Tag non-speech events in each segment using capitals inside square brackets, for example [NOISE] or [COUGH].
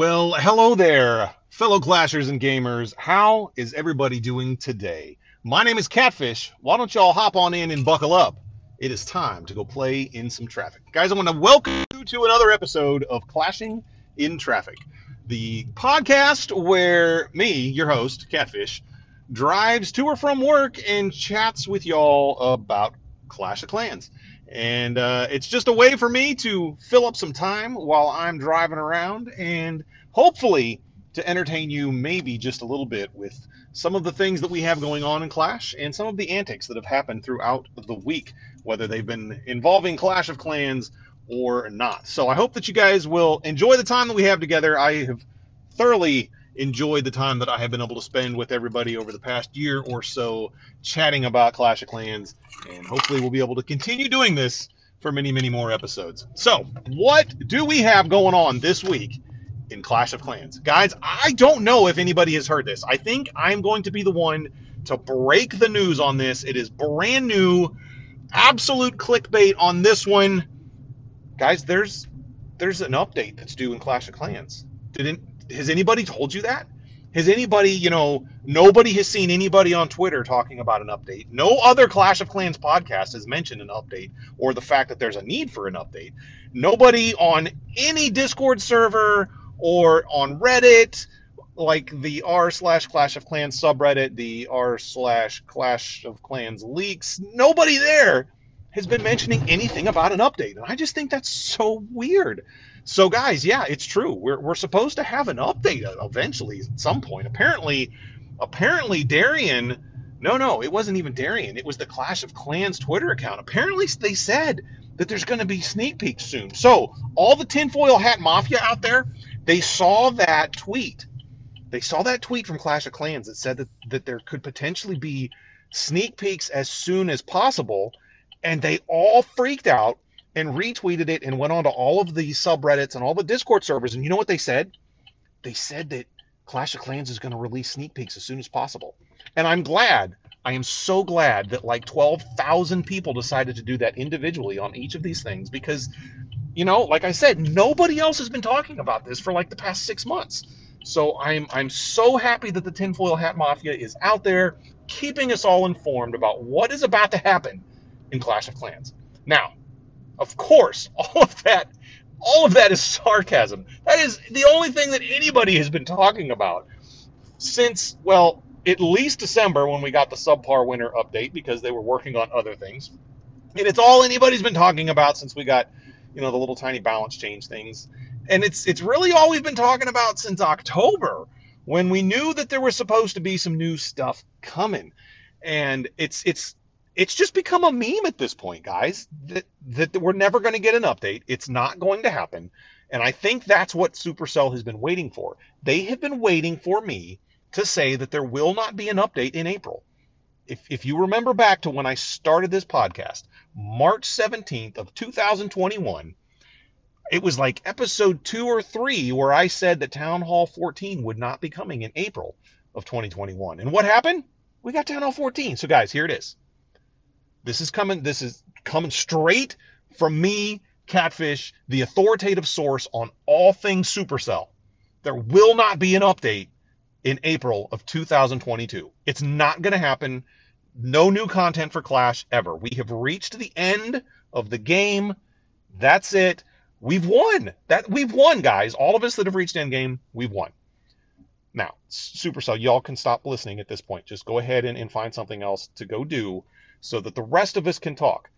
Well, hello there, fellow clashers and gamers. How is everybody doing today? My name is Catfish. Why don't y'all hop on in and buckle up? It is time to go play in some traffic. Guys, I want to welcome you to another episode of Clashing in Traffic, the podcast where me, your host, Catfish, drives to or from work and chats with y'all about Clash of Clans. And uh, it's just a way for me to fill up some time while I'm driving around and hopefully to entertain you maybe just a little bit with some of the things that we have going on in Clash and some of the antics that have happened throughout the week, whether they've been involving Clash of Clans or not. So I hope that you guys will enjoy the time that we have together. I have thoroughly enjoyed the time that I have been able to spend with everybody over the past year or so chatting about Clash of Clans, and hopefully we'll be able to continue doing this for many, many more episodes. So, what do we have going on this week in Clash of Clans? Guys, I don't know if anybody has heard this. I think I'm going to be the one to break the news on this. It is brand new, absolute clickbait on this one. Guys, there's there's an update that's due in Clash of Clans. Didn't has anybody told you that? Has anybody, you know, nobody has seen anybody on Twitter talking about an update. No other Clash of Clans podcast has mentioned an update or the fact that there's a need for an update. Nobody on any Discord server or on Reddit, like the r slash Clash of Clans subreddit, the r slash Clash of Clans leaks, nobody there has been mentioning anything about an update. And I just think that's so weird. So, guys, yeah, it's true. We're, we're supposed to have an update eventually at some point. Apparently, apparently Darian. No, no, it wasn't even Darian. It was the Clash of Clans Twitter account. Apparently, they said that there's going to be sneak peeks soon. So, all the tinfoil hat mafia out there, they saw that tweet. They saw that tweet from Clash of Clans that said that, that there could potentially be sneak peeks as soon as possible, and they all freaked out and retweeted it and went on to all of the subreddits and all the Discord servers. And you know what they said? They said that Clash of Clans is going to release sneak peeks as soon as possible. And I'm glad, I am so glad that like 12,000 people decided to do that individually on each of these things because, you know, like I said, nobody else has been talking about this for like the past six months. So I'm I'm so happy that the tinfoil hat mafia is out there keeping us all informed about what is about to happen in Clash of Clans. Now, of course, [LAUGHS] all of that all of that is sarcasm. That is the only thing that anybody has been talking about since well, at least December when we got the subpar winter update because they were working on other things. And it's all anybody's been talking about since we got, you know, the little tiny balance change things. And it's it's really all we've been talking about since October when we knew that there was supposed to be some new stuff coming. And it's it's it's just become a meme at this point, guys, that, that we're never going to get an update. It's not going to happen. And I think that's what Supercell has been waiting for. They have been waiting for me to say that there will not be an update in April. If, if you remember back to when I started this podcast, March 17th of 2021, it was like episode two or three where I said that Town Hall 14 would not be coming in April of 2021. And what happened? We got Town Hall 14. So, guys, here it is. This is coming. This is coming straight from me, Catfish, the authoritative source on all things Supercell. There will not be an update in April of 2022. It's not going to happen. No new content for Clash ever. We have reached the end of the game. That's it. We've won. That we've won, guys. All of us that have reached endgame, we've won. Now, Supercell, y'all can stop listening at this point. Just go ahead and, and find something else to go do so that the rest of us can talk.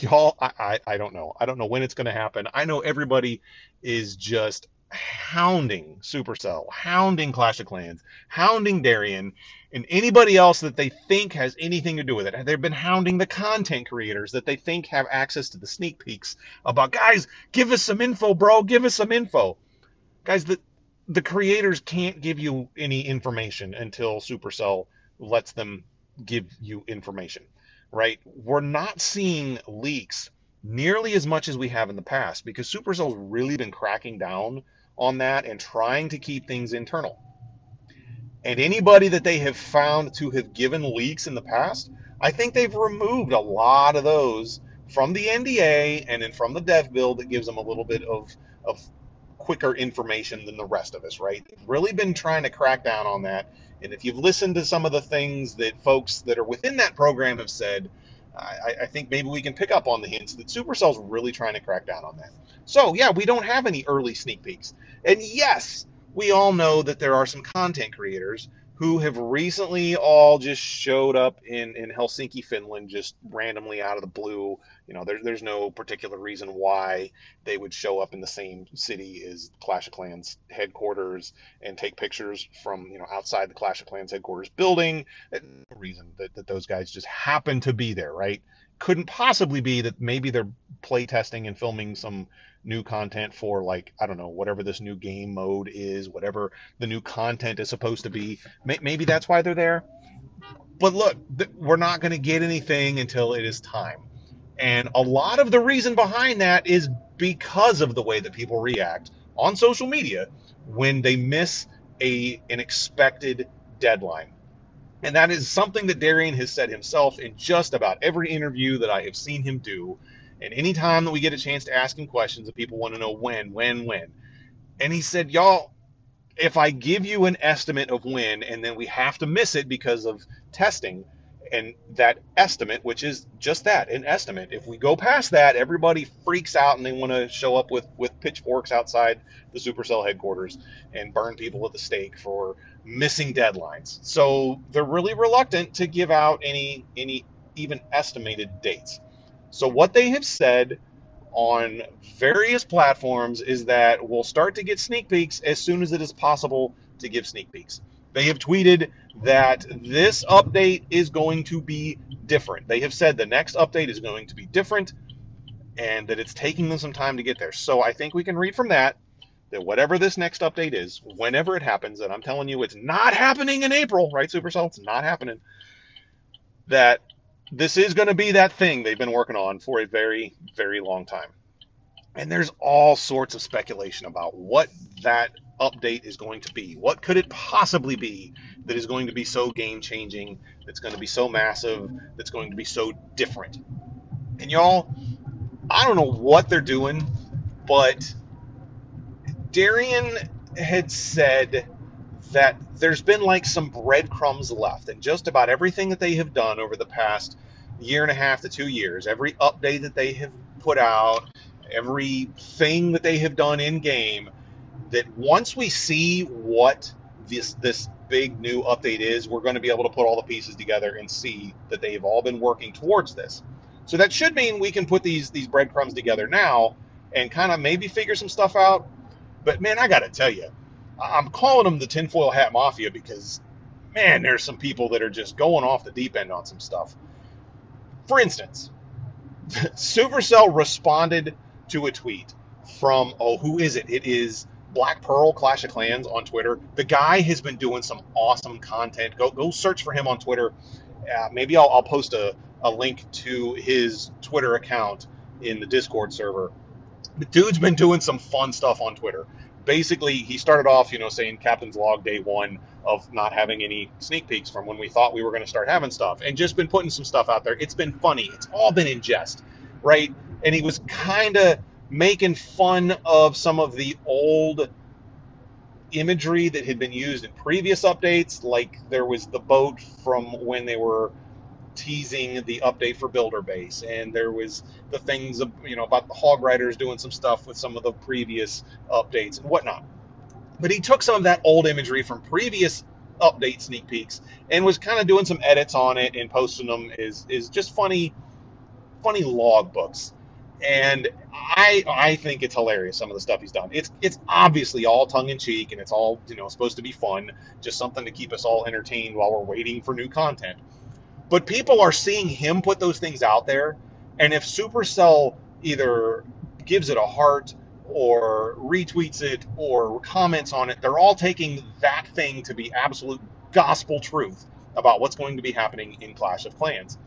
Y'all, I, I, I don't know. I don't know when it's going to happen. I know everybody is just hounding Supercell, hounding Clash of Clans, hounding Darian, and anybody else that they think has anything to do with it. They've been hounding the content creators that they think have access to the sneak peeks about, guys, give us some info, bro, give us some info. Guys, the, the creators can't give you any information until Supercell lets them give you information, right? We're not seeing leaks nearly as much as we have in the past because Supercell's really been cracking down on that and trying to keep things internal. And anybody that they have found to have given leaks in the past, I think they've removed a lot of those from the NDA and then from the dev build that gives them a little bit of, of quicker information than the rest of us, right? They've really been trying to crack down on that. And if you've listened to some of the things that folks that are within that program have said, I, I think maybe we can pick up on the hints that Supercell's really trying to crack down on that. So, yeah, we don't have any early sneak peeks. And yes, we all know that there are some content creators who have recently all just showed up in, in Helsinki, Finland, just randomly out of the blue. You know, there's there's no particular reason why they would show up in the same city as Clash of Clans headquarters and take pictures from you know outside the Clash of Clans headquarters building. No reason that, that those guys just happen to be there, right? Couldn't possibly be that maybe they're playtesting and filming some new content for like I don't know whatever this new game mode is, whatever the new content is supposed to be. Maybe that's why they're there. But look, we're not going to get anything until it is time. And a lot of the reason behind that is because of the way that people react on social media when they miss a an expected deadline. And that is something that Darian has said himself in just about every interview that I have seen him do and anytime that we get a chance to ask him questions, that people want to know when, when, when. And he said, Y'all, if I give you an estimate of when and then we have to miss it because of testing, and that estimate, which is just that, an estimate, if we go past that, everybody freaks out and they want to show up with, with pitchforks outside the Supercell headquarters and burn people at the stake for missing deadlines. So they're really reluctant to give out any any even estimated dates. So what they have said on various platforms is that we'll start to get sneak peeks as soon as it is possible to give sneak peeks. They have tweeted that this update is going to be different. They have said the next update is going to be different and that it's taking them some time to get there. So I think we can read from that that whatever this next update is, whenever it happens, and I'm telling you it's not happening in April, right, Supercell? It's not happening. That this is going to be that thing they've been working on for a very, very long time. And there's all sorts of speculation about what that update is going to be. What could it possibly be that is going to be so game changing, that's going to be so massive, that's going to be so different? And y'all, I don't know what they're doing, but Darian had said that there's been like some breadcrumbs left, and just about everything that they have done over the past year and a half to two years, every update that they have put out, everything that they have done in game, that once we see what this this big new update is, we're going to be able to put all the pieces together and see that they've all been working towards this. So that should mean we can put these these breadcrumbs together now and kind of maybe figure some stuff out. But man, I got to tell you, I'm calling them the tinfoil hat mafia because, man, there's some people that are just going off the deep end on some stuff. For instance, [LAUGHS] Supercell responded to a tweet from, oh, who is it? It is Black Pearl Clash of Clans on Twitter. The guy has been doing some awesome content. Go go search for him on Twitter. Uh, maybe I'll, I'll post a, a link to his Twitter account in the Discord server. The dude's been doing some fun stuff on Twitter basically he started off, you know, saying captain's log day one of not having any sneak peeks from when we thought we were going to start having stuff, and just been putting some stuff out there. It's been funny. It's all been in jest, right? And he was kind of making fun of some of the old imagery that had been used in previous updates, like there was the boat from when they were teasing the update for Builder Base, and there was the things you know about the Hog Riders doing some stuff with some of the previous updates and whatnot. But he took some of that old imagery from previous update sneak peeks and was kind of doing some edits on it and posting them is is just funny, funny log books. And I I think it's hilarious some of the stuff he's done. It's it's obviously all tongue in cheek and it's all you know supposed to be fun, just something to keep us all entertained while we're waiting for new content. But people are seeing him put those things out there, and if Supercell either gives it a heart or retweets it or comments on it, they're all taking that thing to be absolute gospel truth about what's going to be happening in Clash of Clans.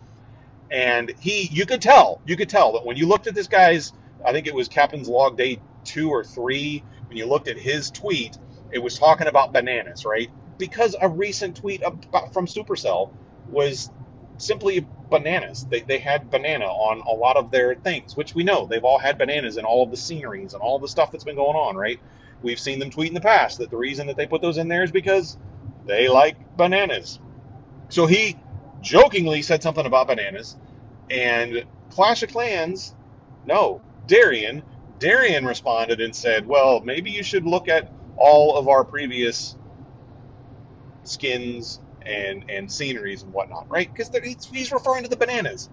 And he, you could tell, you could tell that when you looked at this guy's, I think it was Captain's Log Day two or three, when you looked at his tweet, it was talking about bananas, right? Because a recent tweet about, from Supercell was simply bananas. They, they had banana on a lot of their things, which we know they've all had bananas in all of the sceneries and all the stuff that's been going on, right? we've seen them tweet in the past that the reason that they put those in there is because they like bananas. So he jokingly said something about bananas, and Clash of Clans, no, Darian, Darian responded and said, well, maybe you should look at all of our previous skins and and sceneries and whatnot, right? Because he's, referring to the bananas,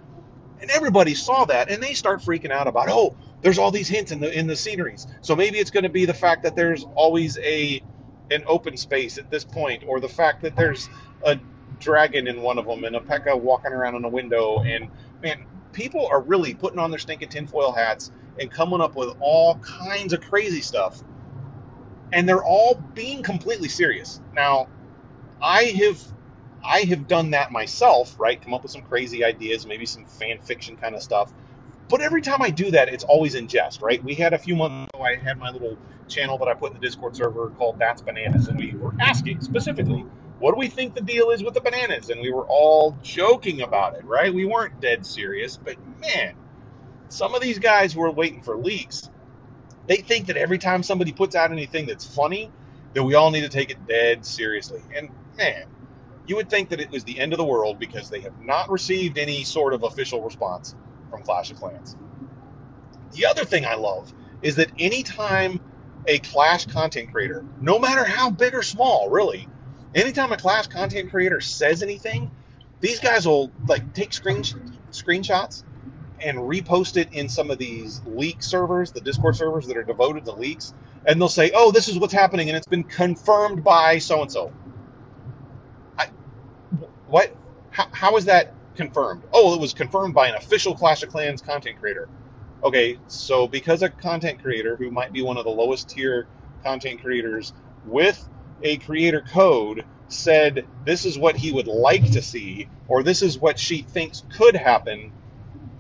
and everybody saw that, and they start freaking out about, oh, there's all these hints in the in the sceneries, so maybe it's going to be the fact that there's always a an open space at this point, or the fact that there's a dragon in one of them and a P.E.K.K.A walking around in a window, and man, people are really putting on their stinking tinfoil hats and coming up with all kinds of crazy stuff, and they're all being completely serious. Now, I have I have done that myself, right? Come up with some crazy ideas, maybe some fan fiction kind of stuff. But every time I do that, it's always in jest, right? We had a few months ago, I had my little channel that I put in the Discord server called That's Bananas, and we were asking specifically, what do we think the deal is with the bananas? And we were all joking about it, right? We weren't dead serious, but man, some of these guys who are waiting for leaks, they think that every time somebody puts out anything that's funny, that we all need to take it dead seriously. And man, you would think that it was the end of the world because they have not received any sort of official response from Clash of Clans. The other thing I love is that anytime a Clash content creator, no matter how big or small, really, anytime a Clash content creator says anything, these guys will like take screen screenshots and repost it in some of these leak servers, the Discord servers that are devoted to leaks, and they'll say, "Oh, this is what's happening, and it's been confirmed by so and so." What? How, how is that confirmed? Oh, it was confirmed by an official Clash of Clans content creator. Okay, so because a content creator who might be one of the lowest tier content creators with a creator code said this is what he would like to see or this is what she thinks could happen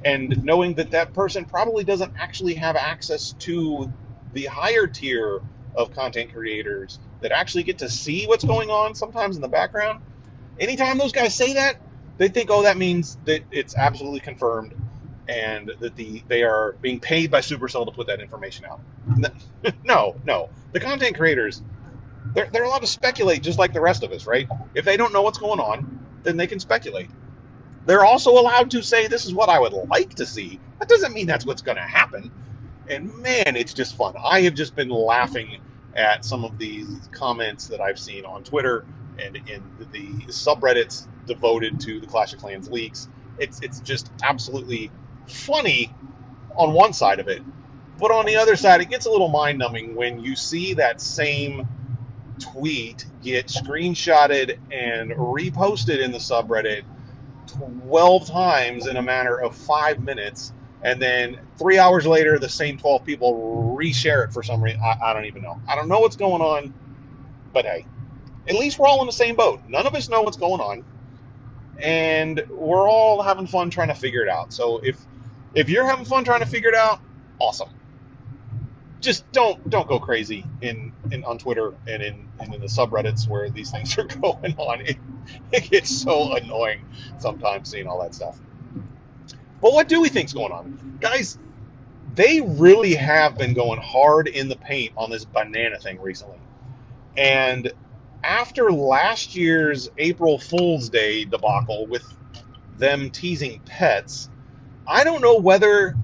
and knowing that that person probably doesn't actually have access to the higher tier of content creators that actually get to see what's going on sometimes in the background anytime those guys say that, they think, oh, that means that it's absolutely confirmed and that the they are being paid by Supercell to put that information out. [LAUGHS] no, no. The content creators, they're, they're allowed to speculate just like the rest of us, right? If they don't know what's going on, then they can speculate. They're also allowed to say, this is what I would like to see. That doesn't mean that's what's going to happen. And man, it's just fun. I have just been laughing at some of these comments that I've seen on Twitter and in the subreddits devoted to the Clash of Clans leaks. It's it's just absolutely funny on one side of it, but on the other side, it gets a little mind numbing when you see that same tweet get screenshotted and reposted in the subreddit 12 times in a matter of five minutes. And then three hours later, the same 12 people reshare it for some reason. I, I don't even know. I don't know what's going on, but hey, at least we're all in the same boat. None of us know what's going on, and we're all having fun trying to figure it out. So if if you're having fun trying to figure it out, awesome. Just don't don't go crazy in, in on Twitter and in and in the subreddits where these things are [LAUGHS] going on. It, it gets so annoying sometimes seeing all that stuff. But what do we think's going on, guys? They really have been going hard in the paint on this banana thing recently, and after last year's April Fool's Day debacle with them teasing pets, I don't know whether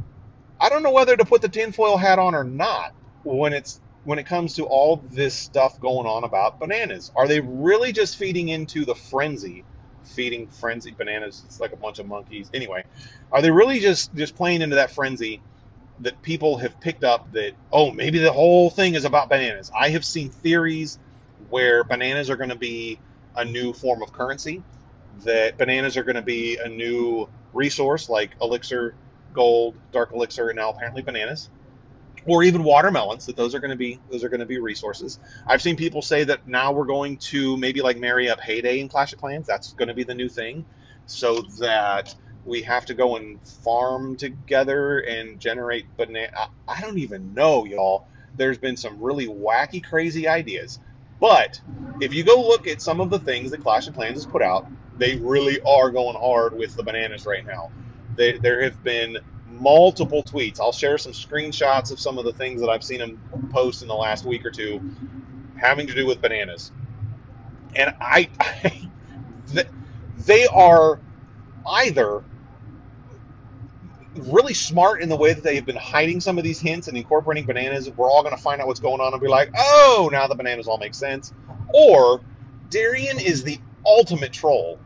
I don't know whether to put the tinfoil hat on or not when it's when it comes to all this stuff going on about bananas. Are they really just feeding into the frenzy? Feeding frenzy bananas, it's like a bunch of monkeys. Anyway, are they really just just playing into that frenzy that people have picked up that oh maybe the whole thing is about bananas? I have seen theories where bananas are going to be a new form of currency, that bananas are going to be a new resource like elixir, gold, dark elixir, and now apparently bananas, or even watermelons. That those are going to be those are going to be resources. I've seen people say that now we're going to maybe like marry up Hay Day in Clash of Clans. That's going to be the new thing, so that we have to go and farm together and generate banana. I don't even know, y'all. There's been some really wacky, crazy ideas. But if you go look at some of the things that Clash of Clans has put out, they really are going hard with the bananas right now. They, there have been multiple tweets. I'll share some screenshots of some of the things that I've seen him post in the last week or two having to do with bananas. And I, [LAUGHS] I they are either really smart in the way that they have been hiding some of these hints and incorporating bananas. We're all going to find out what's going on and be like, oh, now the bananas all make sense. Or Darian is the ultimate troll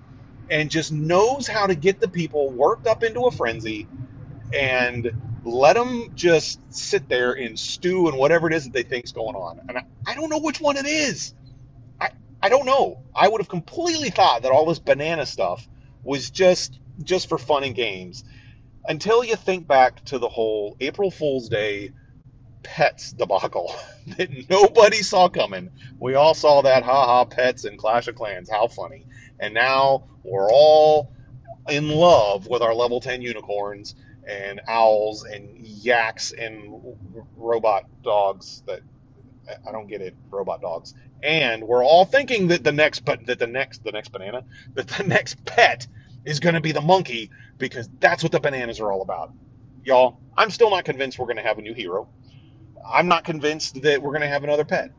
and just knows how to get the people worked up into a frenzy and let them just sit there and stew and whatever it is that they think's going on. And I, I don't know which one it is. I, I don't know. I would have completely thought that all this banana stuff was just just for fun and games until you think back to the whole April Fool's Day pets debacle [LAUGHS] that nobody saw coming. We all saw that haha pets and Clash of Clans. How funny. And now we're all in love with our level 10 unicorns and owls and yaks and robot dogs that I don't get it, robot dogs. And we're all thinking that the next but that the next the next banana, that the [LAUGHS] next pet is going to be the monkey because that's what the bananas are all about. Y'all, I'm still not convinced we're going to have a new hero. I'm not convinced that we're going to have another pet.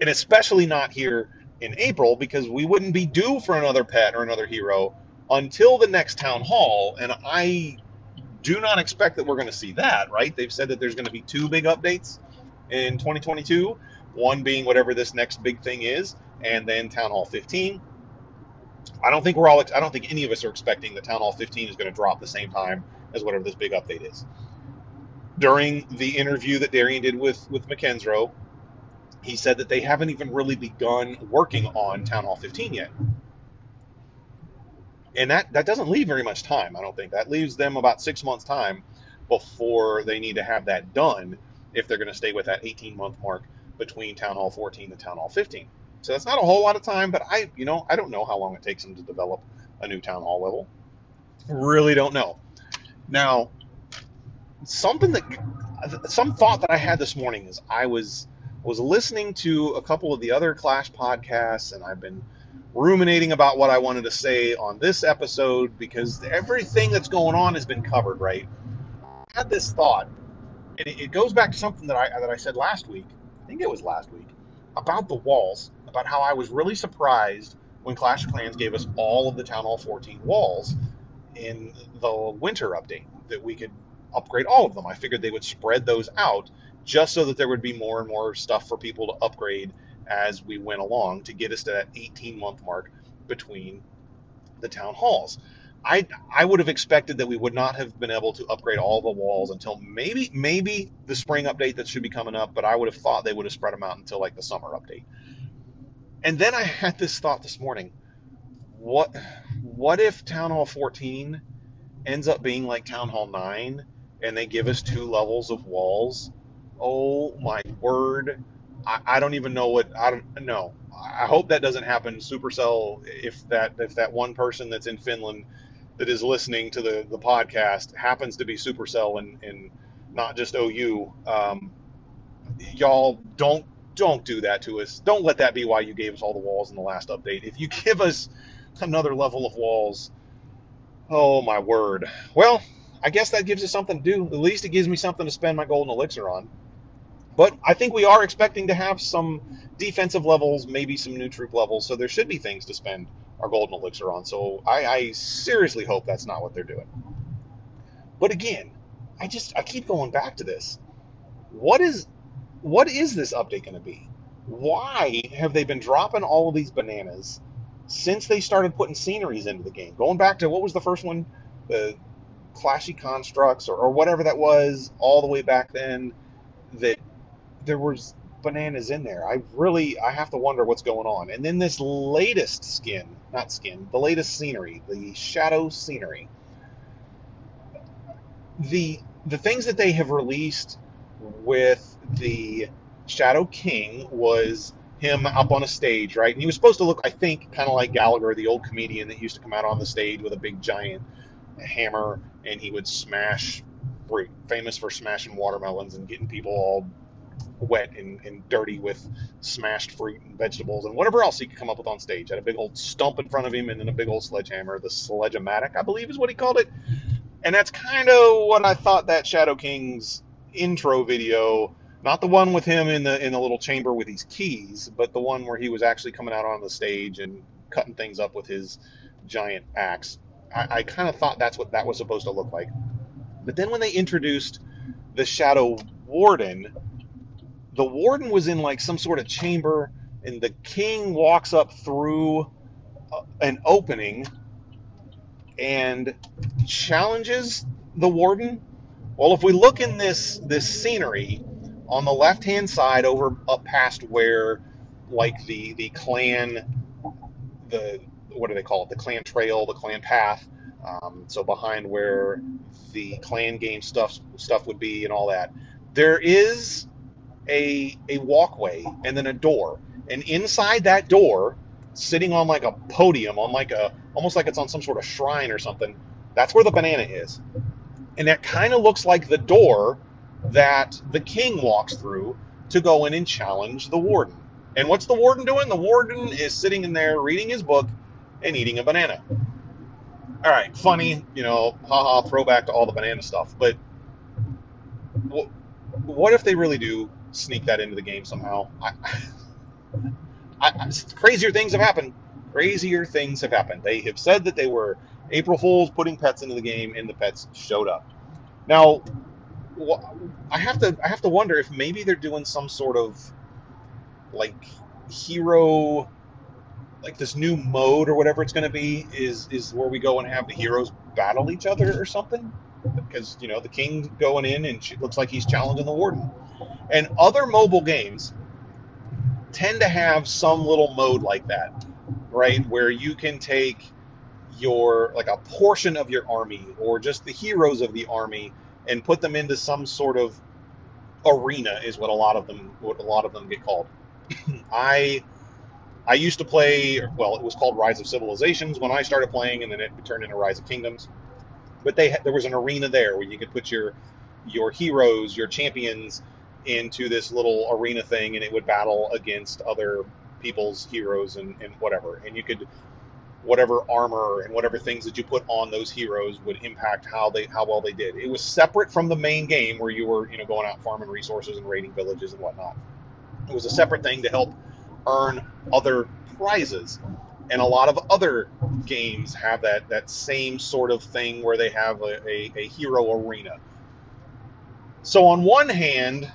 And especially not here in April because we wouldn't be due for another pet or another hero until the next town hall. And I do not expect that we're going to see that, right? They've said that there's going to be two big updates in 2022, one being whatever this next big thing is, and then Town Hall 15. I don't think we're all. I don't think any of us are expecting that Town Hall 15 is going to drop the same time as whatever this big update is. During the interview that Darian did with with McKenzie, he said that they haven't even really begun working on Town Hall 15 yet, and that that doesn't leave very much time. I don't think that leaves them about six months time before they need to have that done if they're going to stay with that 18 month mark between Town Hall 14 and Town Hall 15. So that's not a whole lot of time, but I, you know, I don't know how long it takes them to develop a new town hall level. Really don't know. Now, something that, some thought that I had this morning is I was was listening to a couple of the other Clash podcasts, and I've been ruminating about what I wanted to say on this episode because everything that's going on has been covered. Right? I had this thought, and it goes back to something that I that I said last week. I think it was last week about the walls about how I was really surprised when Clash of Clans gave us all of the Town Hall 14 walls in the winter update that we could upgrade all of them. I figured they would spread those out just so that there would be more and more stuff for people to upgrade as we went along to get us to that 18 month mark between the town halls. I I would have expected that we would not have been able to upgrade all the walls until maybe maybe the spring update that should be coming up, but I would have thought they would have spread them out until like the summer update. And then I had this thought this morning. What what if Town Hall 14 ends up being like Town Hall 9 and they give us two levels of walls? Oh my word. I, I don't even know what I don't know. I hope that doesn't happen. Supercell, if that if that one person that's in Finland that is listening to the, the podcast happens to be Supercell and, and not just OU, um, y'all don't don't do that to us. Don't let that be why you gave us all the walls in the last update. If you give us another level of walls, oh my word. Well, I guess that gives us something to do. At least it gives me something to spend my golden elixir on. But I think we are expecting to have some defensive levels, maybe some new troop levels, so there should be things to spend our golden elixir on. So I, I seriously hope that's not what they're doing. But again, I just I keep going back to this. What is what is this update going to be? Why have they been dropping all of these bananas since they started putting sceneries into the game? Going back to what was the first one, the Clashy Constructs or, or whatever that was, all the way back then, that there was bananas in there. I really I have to wonder what's going on. And then this latest skin, not skin, the latest scenery, the shadow scenery. The the things that they have released with the Shadow King was him up on a stage, right? And he was supposed to look, I think, kind of like Gallagher, the old comedian that used to come out on the stage with a big giant hammer and he would smash famous for smashing watermelons and getting people all wet and, and dirty with smashed fruit and vegetables and whatever else he could come up with on stage. Had a big old stump in front of him and then a big old sledgehammer, the sledge-o-matic, I believe is what he called it. And that's kind of what I thought that Shadow King's intro video, not the one with him in the in the little chamber with his keys, but the one where he was actually coming out on the stage and cutting things up with his giant axe. I, I kind of thought that's what that was supposed to look like. But then when they introduced the Shadow Warden, the Warden was in like some sort of chamber, and the king walks up through uh, an opening and challenges the warden. Well, if we look in this this scenery on the left hand side, over up past where like the the clan, the what do they call it? The clan trail, the clan path. Um, so behind where the clan game stuff stuff would be and all that, there is a a walkway and then a door, and inside that door, sitting on like a podium, on like a almost like it's on some sort of shrine or something. That's where the banana is, and that kind of looks like the door that the king walks through to go in and challenge the warden. And what's the warden doing? The warden is sitting in there reading his book and eating a banana. All right, funny, you know, haha, throwback to all the banana stuff. But what if they really do sneak that into the game somehow? I, I, crazier things have happened. Crazier things have happened. They have said that they were April Fools putting pets into the game, and the pets showed up. Now, I have to I have to wonder if maybe they're doing some sort of like hero like this new mode or whatever it's going to be is is where we go and have the heroes battle each other or something because you know the king going in and she looks like he's challenging the warden and other mobile games tend to have some little mode like that right where you can take your like a portion of your army or just the heroes of the army and put them into some sort of arena is what a lot of them what a lot of them get called [CLEARS THROAT] i I used to play, well, it was called Rise of Civilizations when I started playing, and then it turned into Rise of Kingdoms. But they there was an arena there where you could put your your heroes, your champions, into this little arena thing, and it would battle against other people's heroes and, and whatever. And you could whatever armor and whatever things that you put on those heroes would impact how they how well they did. It was separate from the main game where you were you know going out farming resources and raiding villages and whatnot. It was a separate thing to help earn other prizes. And a lot of other games have that, that same sort of thing where they have a, a, a hero arena. So, on one hand,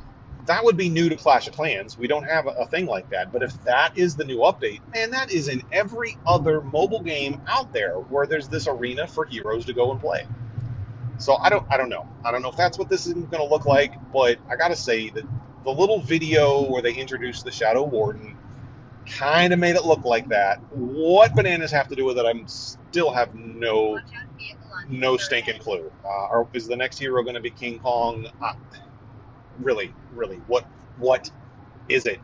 that would be new to Clash of Clans. We don't have a, a, thing like that. But if that is the new update, man, that is in every other mobile game out there where there's this arena for heroes to go and play. So I don't I don't know. I don't know if that's what this is going to look like, but I got to say that the little video where they introduced the Shadow Warden kind of made it look like that. What bananas have to do with it, I'm still have no no stinking clue. Uh, or is the next hero going to be King Kong? Uh, really, really, what what is it?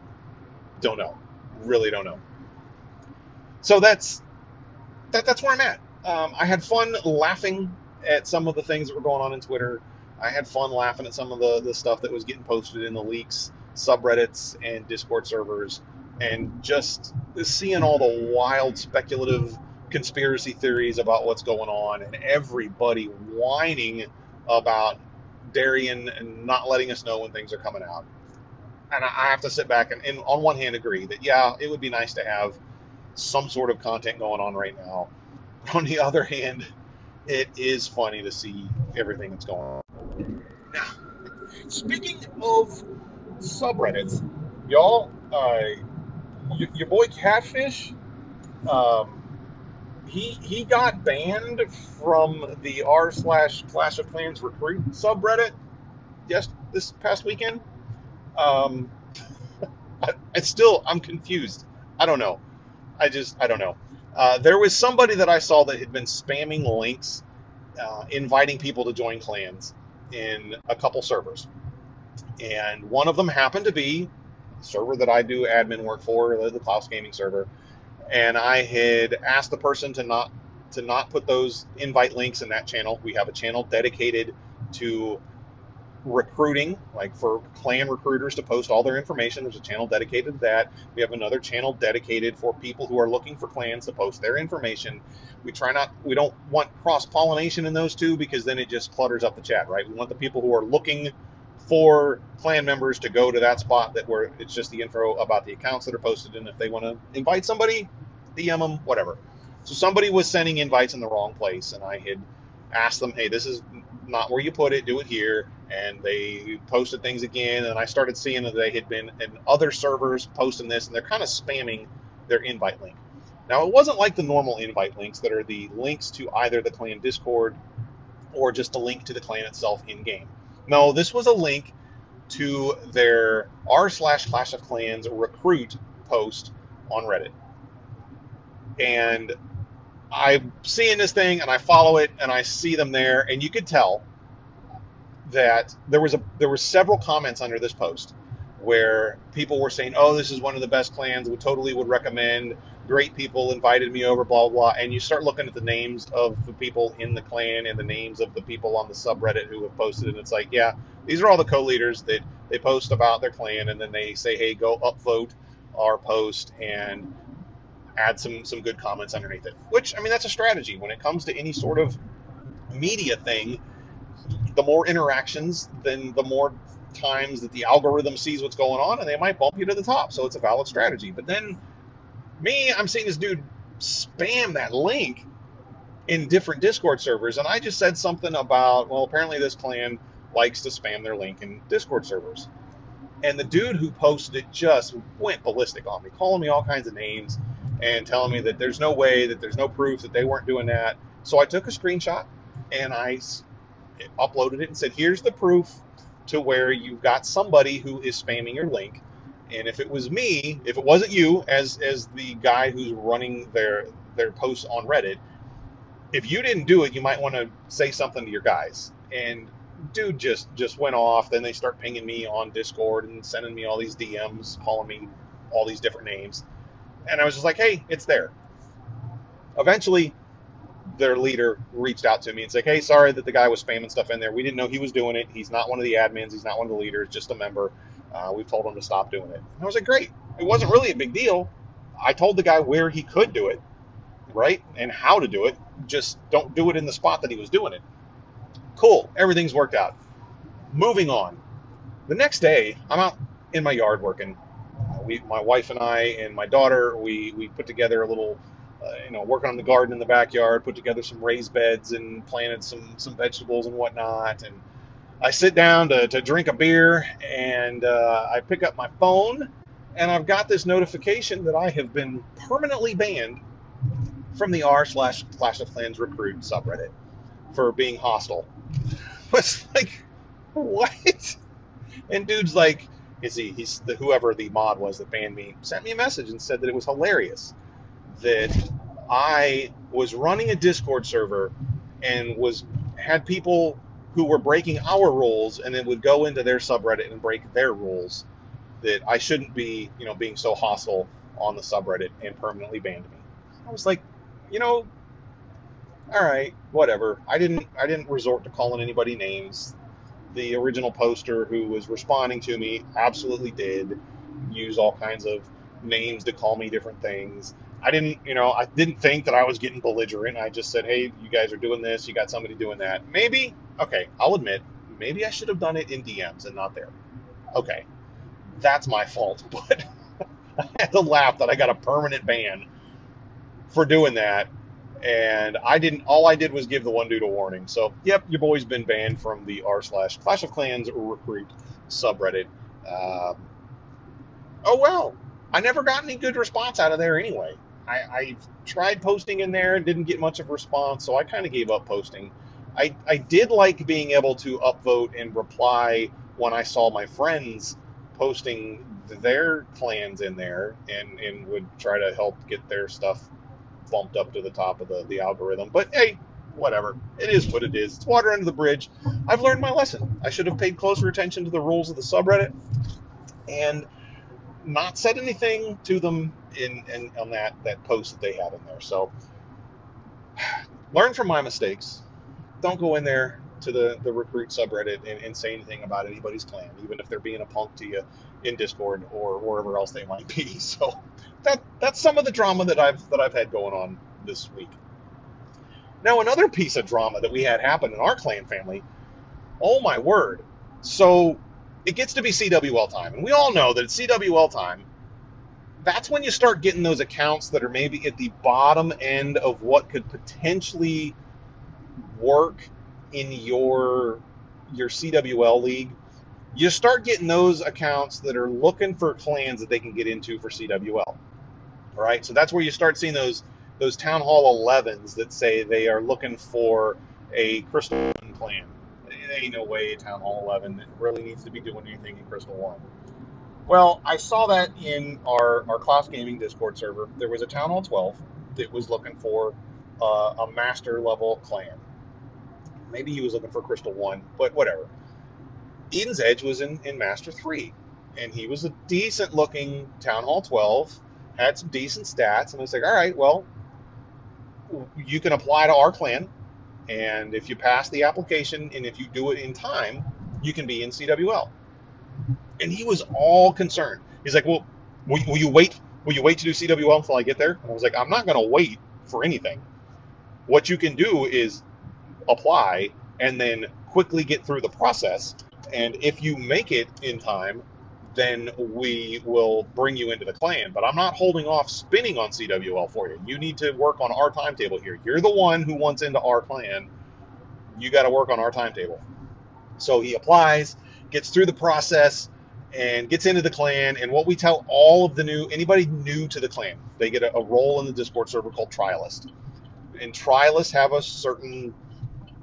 Don't know. Really don't know. So that's that, that's where I'm at. Um, I had fun laughing at some of the things that were going on in Twitter. I had fun laughing at some of the, the stuff that was getting posted in the leaks, subreddits, and Discord servers and just seeing all the wild speculative conspiracy theories about what's going on and everybody whining about Darian and not letting us know when things are coming out. And I have to sit back and, and on one hand agree that yeah, it would be nice to have some sort of content going on right now. But on the other hand, it is funny to see everything that's going on. Now, speaking of subreddits, y'all, uh, your boy Catfish, um, he he got banned from the r slash Clash of Clans recruit subreddit yes this past weekend. Um, [LAUGHS] it's still I'm confused. I don't know. I just I don't know. Uh, there was somebody that I saw that had been spamming links, uh, inviting people to join clans in a couple servers, and one of them happened to be server that I do admin work for, the Klaus Gaming server, and I had asked the person to not to not put those invite links in that channel. We have a channel dedicated to recruiting, like for clan recruiters to post all their information. There's a channel dedicated to that. We have another channel dedicated for people who are looking for clans to post their information. We try not, we don't want cross pollination in those two because then it just clutters up the chat, right? We want the people who are looking for clan members to go to that spot that where it's just the info about the accounts that are posted, and if they want to invite somebody, DM them, whatever. So somebody was sending invites in the wrong place, and I had asked them, hey, this is not where you put it, do it here. And they posted things again, and I started seeing that they had been in other servers posting this, and they're kind of spamming their invite link. Now, it wasn't like the normal invite links that are the links to either the clan Discord or just a link to the clan itself in game. No, this was a link to their r slash Clash of Clans recruit post on Reddit. And I'm seeing this thing and I follow it and I see them there, and you could tell that there was a there were several comments under this post where people were saying, "Oh, this is one of the best clans. We totally would recommend. Great people invited me over. Blah blah." And you start looking at the names of the people in the clan and the names of the people on the subreddit who have posted, and it's like, yeah, these are all the co-leaders that they post about their clan, and then they say, "Hey, go upvote our post and add some some good comments underneath it." Which I mean, that's a strategy when it comes to any sort of media thing. The more interactions, then the more times that the algorithm sees what's going on and they might bump you to the top. So it's a valid strategy. But then me, I'm seeing this dude spam that link in different Discord servers. And I just said something about, well, apparently this clan likes to spam their link in Discord servers. And the dude who posted it just went ballistic on me, calling me all kinds of names and telling me that there's no way, that there's no proof that they weren't doing that. So I took a screenshot and I uploaded it and said, here's the proof to where you've got somebody who is spamming your link. And if it was me, if it wasn't you as as the guy who's running their their posts on Reddit, if you didn't do it, you might want to say something to your guys. And dude just just went off. Then they start pinging me on Discord and sending me all these DMs, calling me all these different names. And I was just like, hey, it's there. Eventually, their leader reached out to me and said, "Hey, sorry that the guy was spamming stuff in there. We didn't know he was doing it. He's not one of the admins. He's not one of the leaders. Just a member. Uh, we've told him to stop doing it." And I was like, "Great. It wasn't really a big deal. I told the guy where he could do it, right, and how to do it. Just don't do it in the spot that he was doing it." Cool. Everything's worked out. Moving on. The next day, I'm out in my yard working. We, my wife and I and my daughter, we we put together a little uh, you know, working on the garden in the backyard, put together some raised beds and planted some some vegetables and whatnot. And I sit down to, to drink a beer and uh, I pick up my phone and I've got this notification that I have been permanently banned from the r slash Clash of Clans recruit subreddit for being hostile. [LAUGHS] Was like, what? And dude's like, is he? He's the whoever the mod was that banned me sent me a message and said that it was hilarious that I was running a Discord server and was had people who were breaking our rules and then would go into their subreddit and break their rules that I shouldn't be, you know, being so hostile on the subreddit and permanently banned me. I was like, you know, all right, whatever. I didn't I didn't resort to calling anybody names. The original poster who was responding to me absolutely did use all kinds of names to call me different things. I didn't, you know, I didn't think that I was getting belligerent. I just said, hey, you guys are doing this. You got somebody doing that. Maybe, okay, I'll admit, maybe I should have done it in DMs and not there. Okay, that's my fault. [LAUGHS] But I had to laugh that I got a permanent ban for doing that. And I didn't, all I did was give the one dude a warning. So, yep, your boy's been banned from the r slash Clash of Clans recruit subreddit. Um, oh, well, I never got any good response out of there anyway. I, I tried posting in there, and didn't get much of a response, so I kind of gave up posting. I, I did like being able to upvote and reply when I saw my friends posting their clans in there and, and would try to help get their stuff bumped up to the top of the, the algorithm. But hey, whatever. It is what it is. It's water under the bridge. I've learned my lesson. I should have paid closer attention to the rules of the subreddit and not said anything to them in, in on that that post that they had in there. So [SIGHS] learn from my mistakes. Don't go in there to the, the recruit subreddit and, and say anything about anybody's clan, even if they're being a punk to you in Discord or wherever else they might be. [LAUGHS] So that that's some of the drama that I've that I've had going on this week. Now another piece of drama that we had happen in our clan family. Oh my word! So it gets to be CWL time, and we all know that it's CWL time. That's when you start getting those accounts that are maybe at the bottom end of what could potentially work in your your CWL league. You start getting those accounts that are looking for clans that they can get into for CWL. All right, so that's where you start seeing those those Town Hall 11s that say they are looking for a Crystal clan there ain't no way a Town Hall 11 really needs to be doing anything in Crystal 1. Well, I saw that in our, our Klaus Gaming Discord server. There was a Town Hall 12 that was looking for uh, a master level clan. Maybe he was looking for Crystal 1, but whatever. Eden's Edge was in, in Master 3, and he was a decent looking Town Hall 12, had some decent stats, and I was like, all right, well, you can apply to our clan and if you pass the application and if you do it in time, you can be in CWL. And he was all concerned. He's like, well, will, will you wait? Will you wait to do CWL until I get there? And I was like, I'm not going to wait for anything. What you can do is apply and then quickly get through the process. And if you make it in time, then we will bring you into the clan. But I'm not holding off spinning on CWL for you. You need to work on our timetable here. You're the one who wants into our clan. You got to work on our timetable. So he applies, gets through the process, and gets into the clan. And what we tell all of the new, anybody new to the clan, they get a, a role in the Discord server called Trialist. And Trialists have a certain,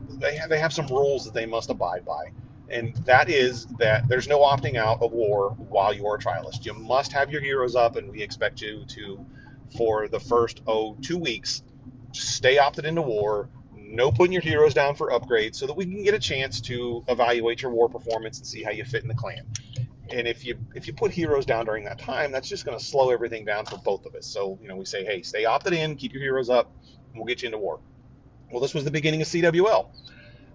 they have, they have some rules that they must abide by and that is that there's no opting out of war while you are a trialist. You must have your heroes up, and we expect you to, for the first oh two weeks, stay opted into war. No putting your heroes down for upgrades, so that we can get a chance to evaluate your war performance and see how you fit in the clan. And if you if you put heroes down during that time, that's just going to slow everything down for both of us. So you know we say, hey, stay opted in, keep your heroes up, and we'll get you into war. Well, this was the beginning of CWL.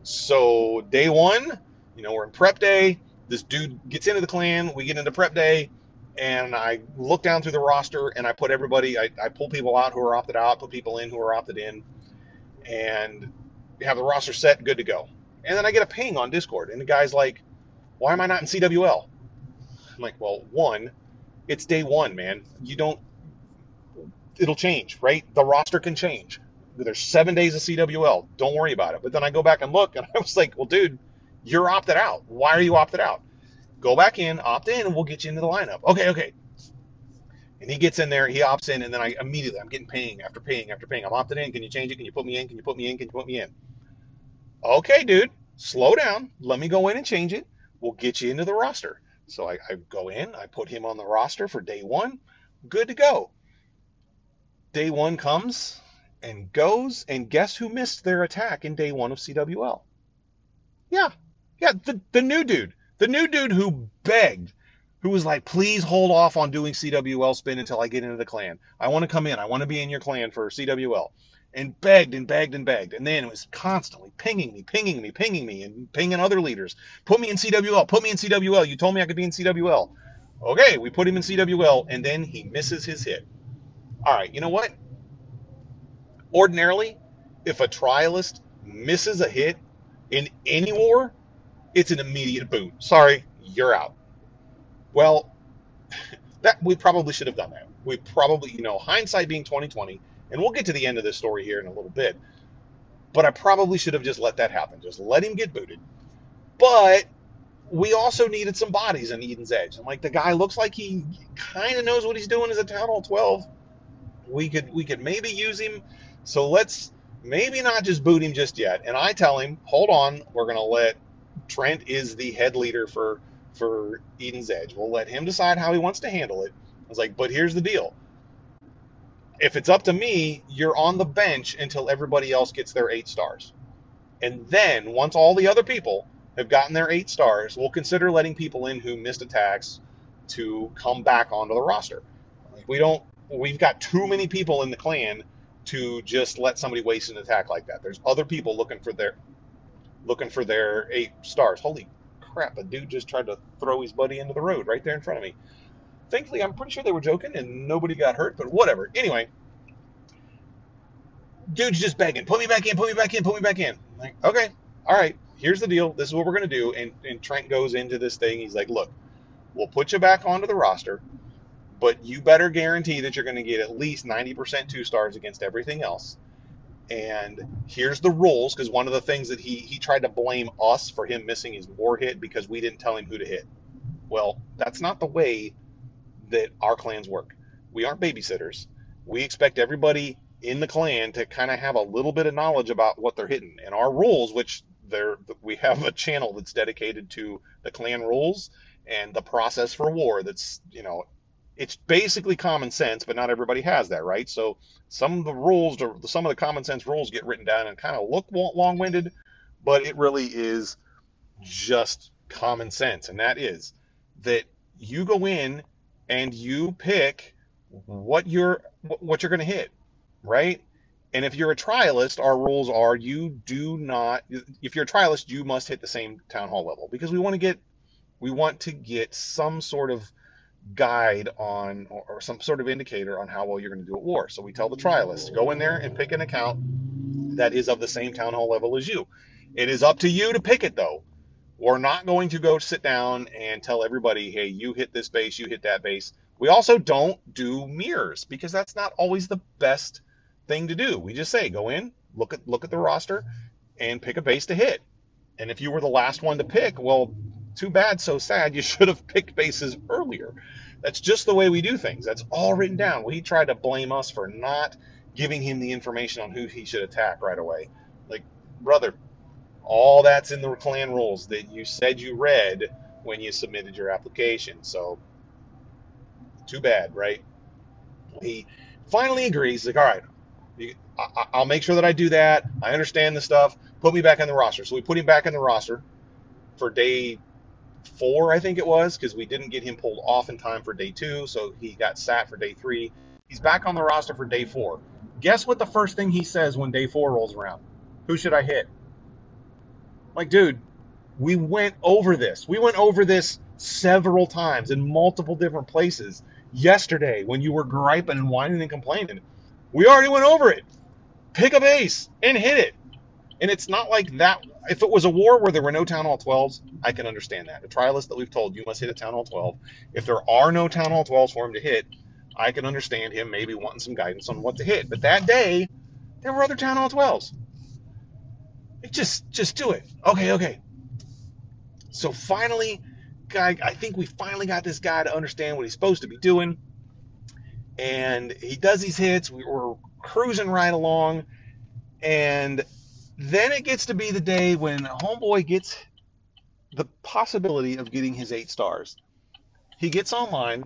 So day one, you know, we're in prep day. This dude gets into the clan. We get into prep day, and I look down through the roster and I put everybody. I, I pull people out who are opted out, put people in who are opted in, and have the roster set, good to go. And then I get a ping on Discord, and the guy's like, "Why am I not in CWL?" I'm like, "Well, one, it's day one, man. You don't. It'll change, right? The roster can change. There's seven days of CWL. Don't worry about it." But then I go back and look, and [LAUGHS] I was like, "Well, dude." You're opted out. Why are you opted out? Go back in, opt in, and we'll get you into the lineup. Okay, okay. And he gets in there, he opts in, and then I immediately I'm getting paying after paying after paying. I'm opted in. Can you change it? Can you put me in? Can you put me in? Can you put me in? Okay, dude, slow down. Let me go in and change it. We'll get you into the roster. So I, I go in, I put him on the roster for day one. Good to go. Day one comes and goes, and guess who missed their attack in day one of CWL? Yeah, yeah, the, the new dude. The new dude who begged, who was like, please hold off on doing CWL spin until I get into the clan. I want to come in. I want to be in your clan for CWL. And begged and begged and begged. And then it was constantly pinging me, pinging me, pinging me, and pinging other leaders. Put me in CWL. Put me in CWL. You told me I could be in CWL. Okay, we put him in CWL, and then he misses his hit. All right, you know what? Ordinarily, if a trialist misses a hit in any war, it's an immediate boot. Sorry, you're out. Well, that we probably should have done that. We probably, you know, hindsight being 2020, and we'll get to the end of this story here in a little bit. But I probably should have just let that happen. Just let him get booted. But we also needed some bodies in Eden's Edge. And like the guy looks like he kind of knows what he's doing as a Town Hall 12. We could we could maybe use him. So let's maybe not just boot him just yet. And I tell him, hold on, we're gonna let Trent is the head leader for for Eden's Edge. We'll let him decide how he wants to handle it. I was like, but here's the deal. If it's up to me, you're on the bench until everybody else gets their eight stars. And then once all the other people have gotten their eight stars, we'll consider letting people in who missed attacks to come back onto the roster. We don't we've got too many people in the clan to just let somebody waste an attack like that. There's other people looking for their looking for their eight stars. Holy crap! A dude just tried to throw his buddy into the road right there in front of me. Thankfully, I'm pretty sure they were joking and nobody got hurt, but whatever. Anyway, dude's just begging, put me back in, put me back in, put me back in. I'm like, okay, all right, here's the deal. This is what we're gonna do. And and Trent goes into this thing. He's like, look, we'll put you back onto the roster, but you better guarantee that you're gonna get at least 90% two stars against everything else. And here's the rules, because one of the things that he he tried to blame us for him missing his war hit because we didn't tell him who to hit. Well, that's not the way that our clans work. We aren't babysitters. We expect everybody in the clan to kind of have a little bit of knowledge about what they're hitting. And our rules, which there we have a channel that's dedicated to the clan rules and the process for war that's, you know, it's basically common sense, but not everybody has that, right? So some of the rules, some of the common sense rules get written down and kind of look long-winded, but it really is just common sense, and that is that you go in and you pick what you're what you're going to hit, right? And if you're a trialist, our rules are you do not. If you're a trialist, you must hit the same town hall level because we want to get we want to get some sort of guide on or some sort of indicator on how well you're going to do at war. So we tell the trialist go in there and pick an account that is of the same town hall level as you. It is up to you to pick it though. We're not going to go sit down and tell everybody, hey, you hit this base, you hit that base. We also don't do mirrors because that's not always the best thing to do. We just say go in, look at look at the roster, and pick a base to hit. And if you were the last one to pick, well, too bad, so sad. You [LAUGHS] should have picked bases earlier. That's just the way we do things. That's all written down. Well, he tried to blame us for not giving him the information on who he should attack right away. Like, brother, all that's in the clan rules that you said you read when you submitted your application. So, too bad, right? He finally agrees. Like, all right, I'll make sure that I do that. I understand the stuff. Put me back on the roster. So we put him back on the roster for day four, I think it was, because we didn't get him pulled off in time for day two, so he got sat for day three. He's back on the roster for day four. Guess what the first thing he says when day four rolls around? Who should I hit? Like, dude, we went over this. We went over this several times in multiple different places yesterday when you were griping and whining and complaining. We already went over it. Pick a base and hit it. And it's not like that. If it was a war where there were no Town Hall 12s, I can understand that. A trialist that we've told you must hit a Town Hall 12. If there are no Town Hall 12s for him to hit, I can understand him maybe wanting some guidance on what to hit. But that day, there were other Town Hall 12s. Just, just do it. Okay, okay. So finally, guy, I think we finally got this guy to understand what he's supposed to be doing. And he does these hits. We were cruising right along. And then it gets to be the day when Homeboy gets the possibility of getting his eight stars. He gets online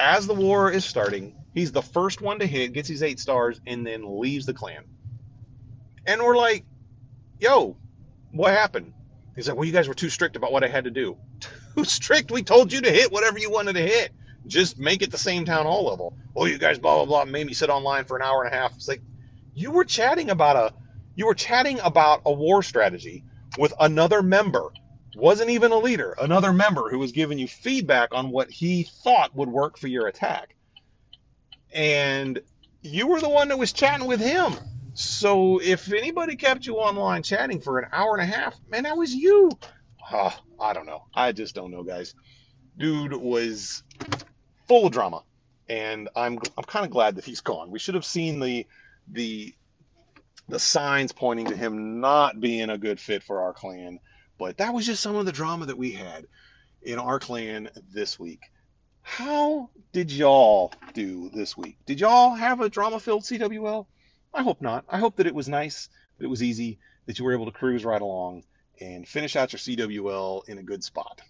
as the war is starting. He's the first one to hit, gets his eight stars, and then leaves the clan. And we're like, yo, what happened? He's like, well, you guys were too strict about what I had to do. [LAUGHS] Too strict? We told you to hit whatever you wanted to hit. Just make it the same town hall level. Oh, you guys, blah, blah, blah, made me sit online for an hour and a half. It's like, you were chatting about a you were chatting about a war strategy with another member. Wasn't even a leader another member who was giving you feedback on what he thought would work for your attack. And you were the one that was chatting with him. So if anybody kept you online chatting for an hour and a half man that was you. Uh, i don't know. I just don't know guys. Dude was full of drama. And i'm i'm kind of glad that he's gone. We should have seen the the the signs pointing to him not being a good fit for our clan. But that was just some of the drama that we had in our clan this week. How did y'all do this week? Did y'all have a drama filled CWL? I hope not. I hope that it was nice, that it was easy, that you were able to cruise right along and finish out your CWL in a good spot.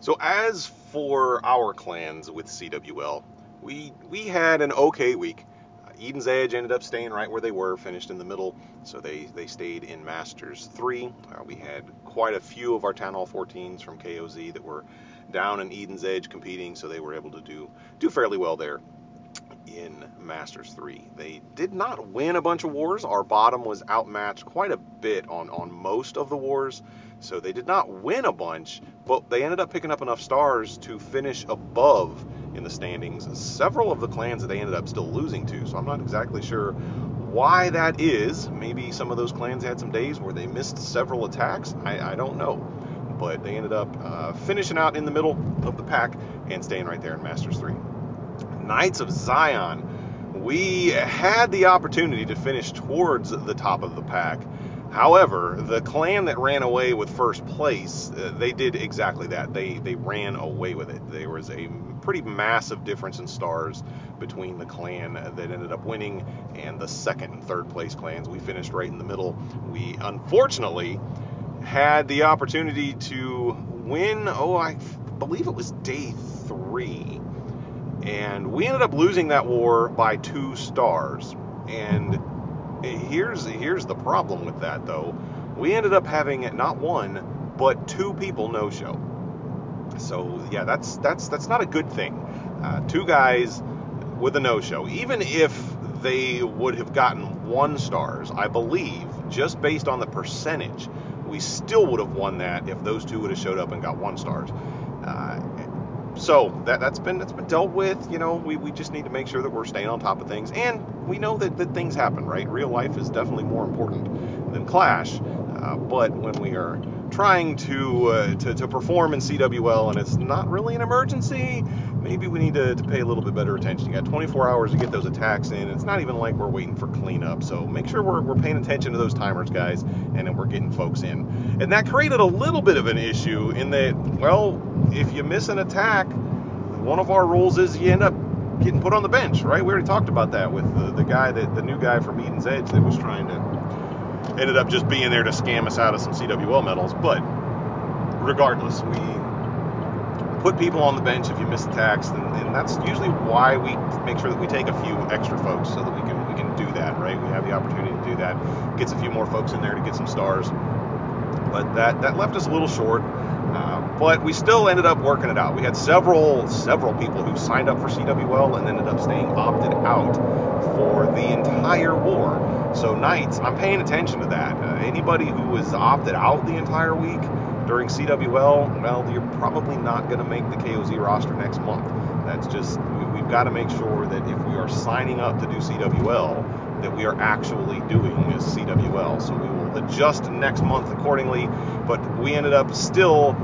So as for our clans with CWL, we we had an okay week. Eden's Edge ended up staying right where they were, finished in the middle, so they, they stayed in Masters 3. Uh, we had quite a few of our Town Hall 14s from KOZ that were down in Eden's Edge competing, so they were able to do, do fairly well there. in Masters 3. They did not win a bunch of wars. Our bottom was outmatched quite a bit on, on most of the wars, so they did not win a bunch, but they ended up picking up enough stars to finish above in the standings. Several of the clans that they ended up still losing to, so I'm not exactly sure why that is. Maybe some of those clans had some days where they missed several attacks. I, I don't know. But they ended up uh, finishing out in the middle of the pack and staying right there in Masters 3. Knights of Zion, we had the opportunity to finish towards the top of the pack. However, the clan that ran away with first place, uh, they did exactly that. They they ran away with it. There was a pretty massive difference in stars between the clan that ended up winning and the second and third place clans. We finished right in the middle. We unfortunately had the opportunity to win. Oh, I believe it was day three and we ended up losing that war by two stars. And here's here's the problem with that though. We ended up having not one but two people no show. So yeah, that's that's that's not a good thing. Uh, two guys with a no show, even if they would have gotten one stars, I believe, just based on the percentage, we still would have won that if those two would have showed up and got one stars. Uh, so that that's been that's been dealt with. You know, we, we just need to make sure that we're staying on top of things, and we know that, that things happen, right? Real life is definitely more important than Clash, uh, but when we are trying to, uh, to to perform in CWL and it's not really an emergency, maybe we need to, to pay a little bit better attention. You got 24 hours to get those attacks in. It's not even like we're waiting for cleanup. So make sure we're, we're paying attention to those timers, guys, and then we're getting folks in. And that created a little bit of an issue in that, well, if you miss an attack, one of our rules is you end up getting put on the bench, right? We already talked about that with the, the guy that the new guy from Eden's Edge that was trying to ended up just being there to scam us out of some CWL medals. But regardless, we put people on the bench if you miss attacks, and, and that's usually why we make sure that we take a few extra folks so that we can we can do that, right? We have the opportunity to do that. Gets a few more folks in there to get some stars, but that that left us a little short. Uh, but we still ended up working it out. We had several several people who signed up for CWL and ended up staying opted out for the entire war. So Knights, I'm paying attention to that. Uh, anybody who was opted out the entire week during CWL, well, you're probably not going to make the KOZ roster next month. That's just we, have got to make sure that if we are signing up to do CWL, that we are actually doing this CWL. So we will adjust next month accordingly. But we ended up still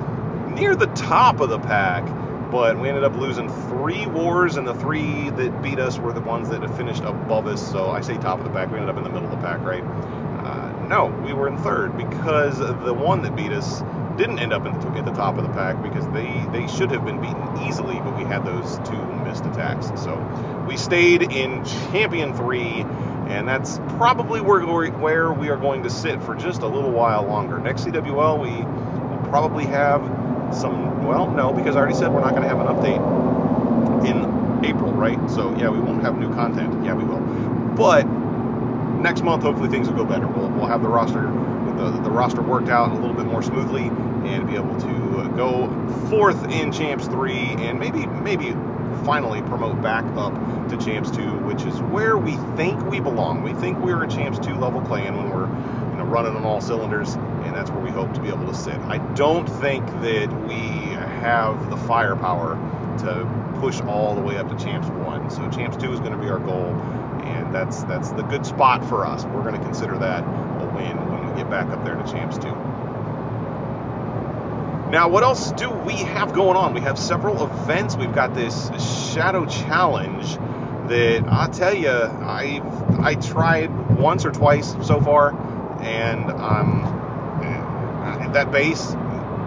near the top of the pack, but we ended up losing three wars, and the three that beat us were the ones that had finished above us. So I say top of the pack, we ended up in the middle of the pack, right? Uh, no, we were in third because the one that beat us didn't end up at the top of the pack because they, they should have been beaten easily, but we had those two missed attacks. So we stayed in Champion 3, and that's probably where, where we are going to sit for just a little while longer. Next CWL, we will probably have some, well, no, because I already said we're not going to have an update in April, right? So, yeah, we won't have new content. Yeah, we will. But next month, hopefully things will go better. We'll, we'll have the roster the, the roster worked out a little bit more smoothly and be able to go fourth in Champs 3 and maybe maybe finally promote back up to Champs 2, which is where we think we belong. We think we're a Champs 2 level clan when we're you know, running on all cylinders, and that's where we hope to be able to sit. I don't think that we have the firepower to push all the way up to Champs 1. So Champs 2 is going to be our goal, and that's that's the good spot for us. We're going to consider that a win when we get back up there to Champs 2. Now, what else do we have going on? We have several events. We've got this Shadow Challenge that I tell you, I I tried once or twice so far, and um, that base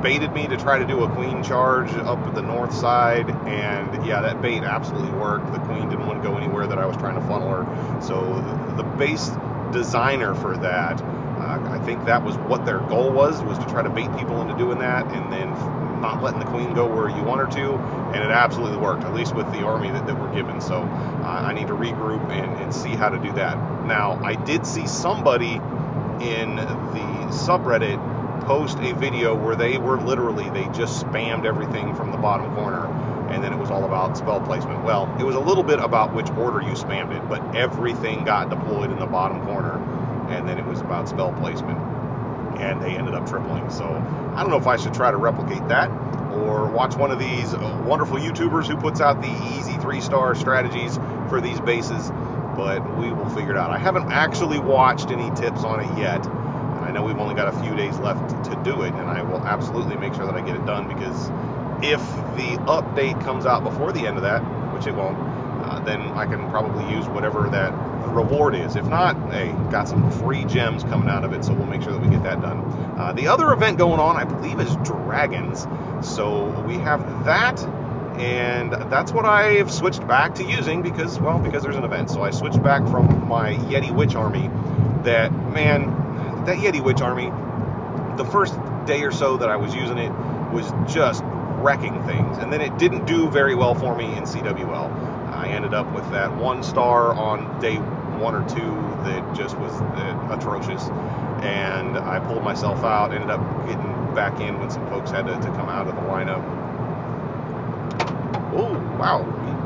baited me to try to do a queen charge up at the north side, and yeah, that bait absolutely worked. The queen didn't want to go anywhere that I was trying to funnel her, so the base designer for that I think that was what their goal was, was to try to bait people into doing that and then not letting the queen go where you want her to. And it absolutely worked, at least with the army that, that we're given. So uh, I need to regroup and, and see how to do that. Now, I did see somebody in the subreddit post a video where they were literally, they just spammed everything from the bottom corner and then it was all about spell placement. Well, it was a little bit about which order you spammed it, but everything got deployed in the bottom corner, and then it was about spell placement, and they ended up tripling. So I don't know if I should try to replicate that or watch one of these wonderful YouTubers who puts out the easy three-star strategies for these bases, but we will figure it out. I haven't actually watched any tips on it yet. and I know we've only got a few days left to do it, and I will absolutely make sure that I get it done because if the update comes out before the end of that, which it won't, uh, then I can probably use whatever that reward is. If not, hey, got some free gems coming out of it, so we'll make sure that we get that done. Uh, the other event going on, I believe, is Dragons. So we have that, and that's what I've switched back to using because, well, because there's an event. So I switched back from my Yeti Witch Army. That man, that Yeti Witch Army, the first day or so that I was using it was just wrecking things. And then it didn't do very well for me in CWL. I ended up with that one star on day one or two that just was atrocious. And I pulled myself out, ended up getting back in when some folks had to, to come out of the lineup. Oh, wow.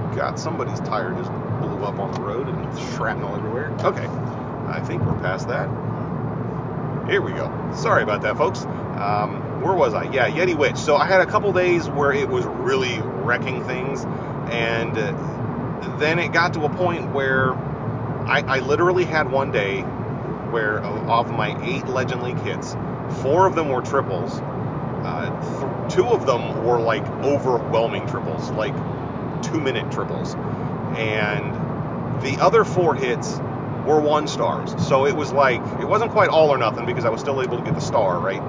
We got somebody's tire just blew up on the road and shrapnel everywhere. Okay. I think we're past that. Here we go. Sorry about that, folks. Um, where was I? Yeah, Yeti Witch. So I had a couple days where it was really wrecking things, and uh, then it got to a point where I, I literally had one day where of my eight Legend League hits, four of them were triples. Uh, th- two of them were like overwhelming triples, like two minute triples, and the other four hits were one stars. So it was like it wasn't quite all or nothing because I was still able to get the star, right?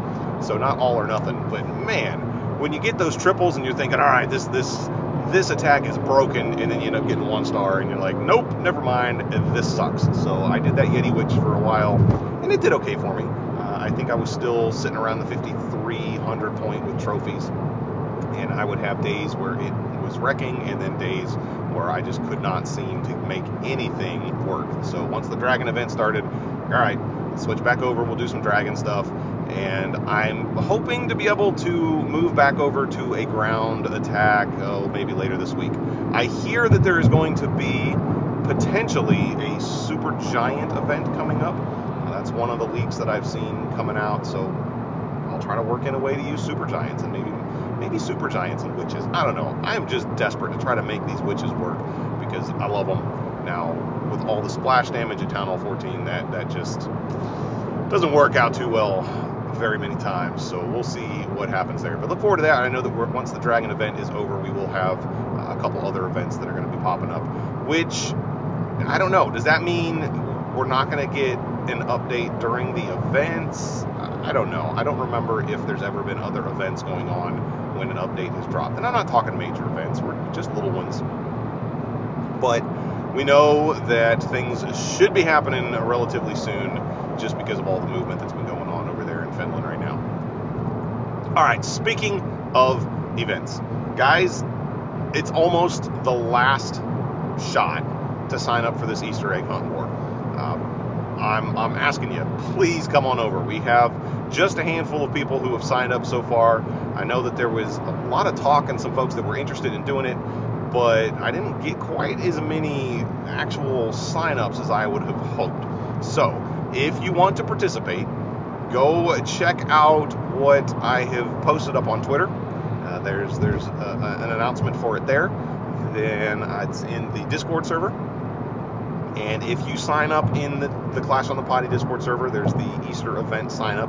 So not all or nothing, but man, when you get those triples and you're thinking, all right, this this this attack is broken, and then you end up getting one star, and you're like, nope, never mind, this sucks. So I did that Yeti Witch for a while, and it did okay for me. Uh, I think I was still sitting around the 5,300 point with trophies, and I would have days where it was wrecking, and then days where I just could not seem to make anything work. So once the dragon event started, all right, switch back over, we'll do some dragon stuff and I'm hoping to be able to move back over to a ground attack, oh, maybe later this week. I hear that there is going to be potentially a super giant event coming up. That's one of the leaks that I've seen coming out, so I'll try to work in a way to use super giants and maybe maybe super giants and witches. I don't know. I'm just desperate to try to make these witches work because I love them. Now, with all the splash damage at Town Hall 14, that that just doesn't work out too well very many times. So we'll see what happens there. But look forward to that. I know that once the Dragon event is over, we will have uh, a couple other events that are going to be popping up. Which I don't know. Does that mean we're not going to get an update during the events? I don't know. I don't remember if there's ever been other events going on when an update has dropped. And I'm not talking major events. We're just little ones. But we know that things should be happening relatively soon just because of all the movement that's been going on over there in Finland right now. All right, speaking of events, guys, it's almost the last shot to sign up for this Easter egg hunt war. Um, I'm, I'm asking you, please come on over. We have just a handful of people who have signed up so far. I know that there was a lot of talk and some folks that were interested in doing it, but I didn't get quite as many actual signups as I would have hoped. So, if you want to participate, go check out what I have posted up on Twitter. Uh, there's there's a, an announcement for it there. Then it's in the Discord server. And if you sign up in the, the Clash on the Potty Discord server, there's the Easter event sign up.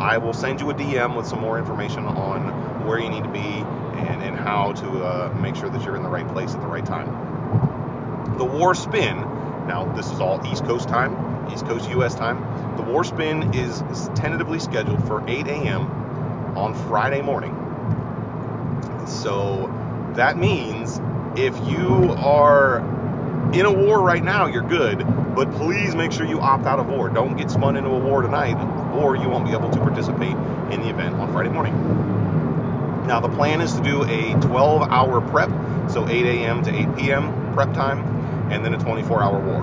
I will send you a DM with some more information on where you need to be and, and how to uh, make sure that you're in the right place at the right time. The War Spin, now this is all East Coast time, East Coast U.S. time. The War Spin is tentatively scheduled for 8 a.m. on Friday morning. So that means if you are in a war right now, you're good, but please make sure you opt out of war. Don't get spun into a war tonight, or you won't be able to participate in the event on Friday morning. Now, the plan is to do a 12 hour prep, so 8 a.m. to 8 p.m. prep time, and then a 24 hour war.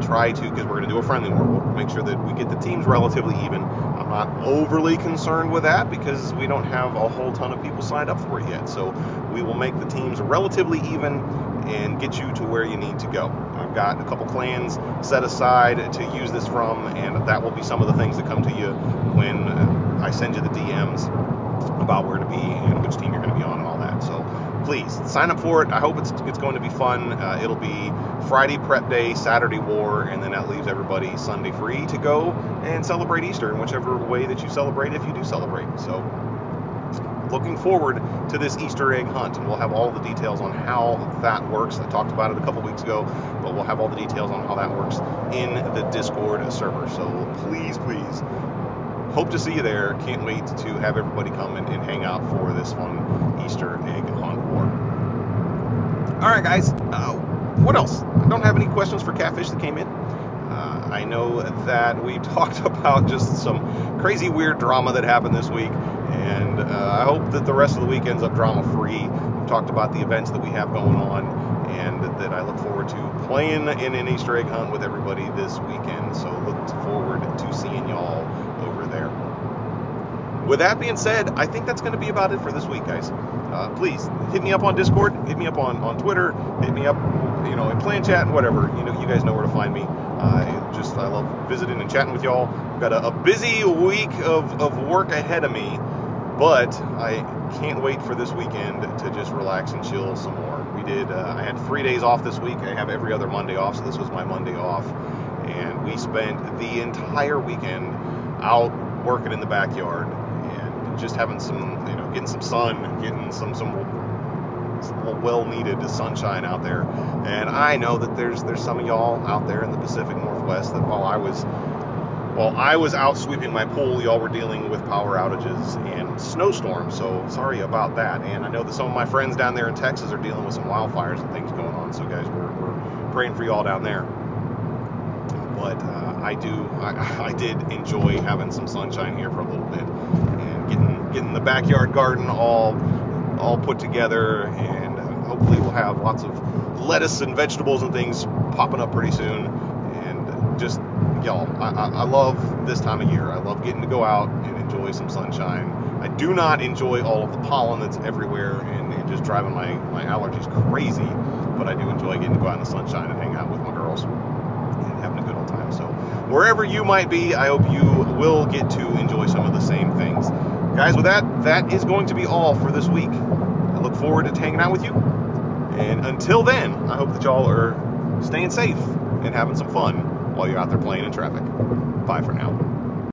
Try to, because we're going to do a friendly one. we'll make sure that we get the teams relatively even. I'm not overly concerned with that because we don't have a whole ton of people signed up for it yet. So we will make the teams relatively even and get you to where you need to go. I've got a couple clans set aside to use this from, and that will be some of the things that come to you when I send you the DMs about where to be and which team you're going to be on and all that. So please sign up for it. I hope it's it's going to be fun. Uh, it'll be Friday prep day, Saturday war, and then that leaves everybody Sunday free to go and celebrate Easter in whichever way that you celebrate if you do celebrate. So looking forward to this Easter egg hunt, and we'll have all the details on how that works. I talked about it a couple weeks ago, but we'll have all the details on how that works in the Discord server. So please, please, hope to see you there. Can't wait to have everybody come and, and hang out for this fun Easter egg All right, guys. Uh, what else? I don't have any questions for Catfish that came in. Uh, I know that we [LAUGHS] talked about just some crazy weird drama that happened this week and uh, I hope that the rest of the week ends up drama free. We've talked about the events that we have going on, and that I look forward to playing in an Easter egg hunt with everybody this weekend. So look forward to seeing y'all. With that being said, I think that's going to be about it for this week, guys. Uh, please hit me up on Discord, hit me up on, on Twitter, hit me up, you know, in clan chat and whatever. You know, you guys know where to find me. I just I love visiting and chatting with y'all. I've got a, a busy week of, of work ahead of me but I can't wait for this weekend to just relax and chill some more. We did. Uh, I had three days off this week. I have every other Monday off, so this was my Monday off, and we spent the entire weekend out working in the backyard just having some, you know, getting some sun, getting some some well-needed sunshine out there. And I know that there's there's some of y'all out there in the Pacific Northwest that while I was while I was out sweeping my pool, y'all were dealing with power outages and snowstorms. So sorry about that. And I know that some of my friends down there in Texas are dealing with some wildfires and things going on. So guys, we're, we're praying for y'all down there. But uh, I do, I, [LAUGHS] I did enjoy having some sunshine here for a little bit getting the backyard garden all all put together. And hopefully we'll have lots of lettuce and vegetables and things popping up pretty soon. And just y'all, I, I, I, love this time of year. I love getting to go out and enjoy some sunshine. I do not enjoy all of the pollen that's everywhere and, and just driving my, my allergies crazy, but I do enjoy getting to go out in the sunshine and hang out with my girls and having a good old time. So, wherever you might be, I hope you will get to enjoy some of the same things. Guys, with that, that is going to be all for this week. I look forward to hanging out with you. And until then, I hope that y'all are staying safe and having some fun while you're out there playing in traffic. Bye for now.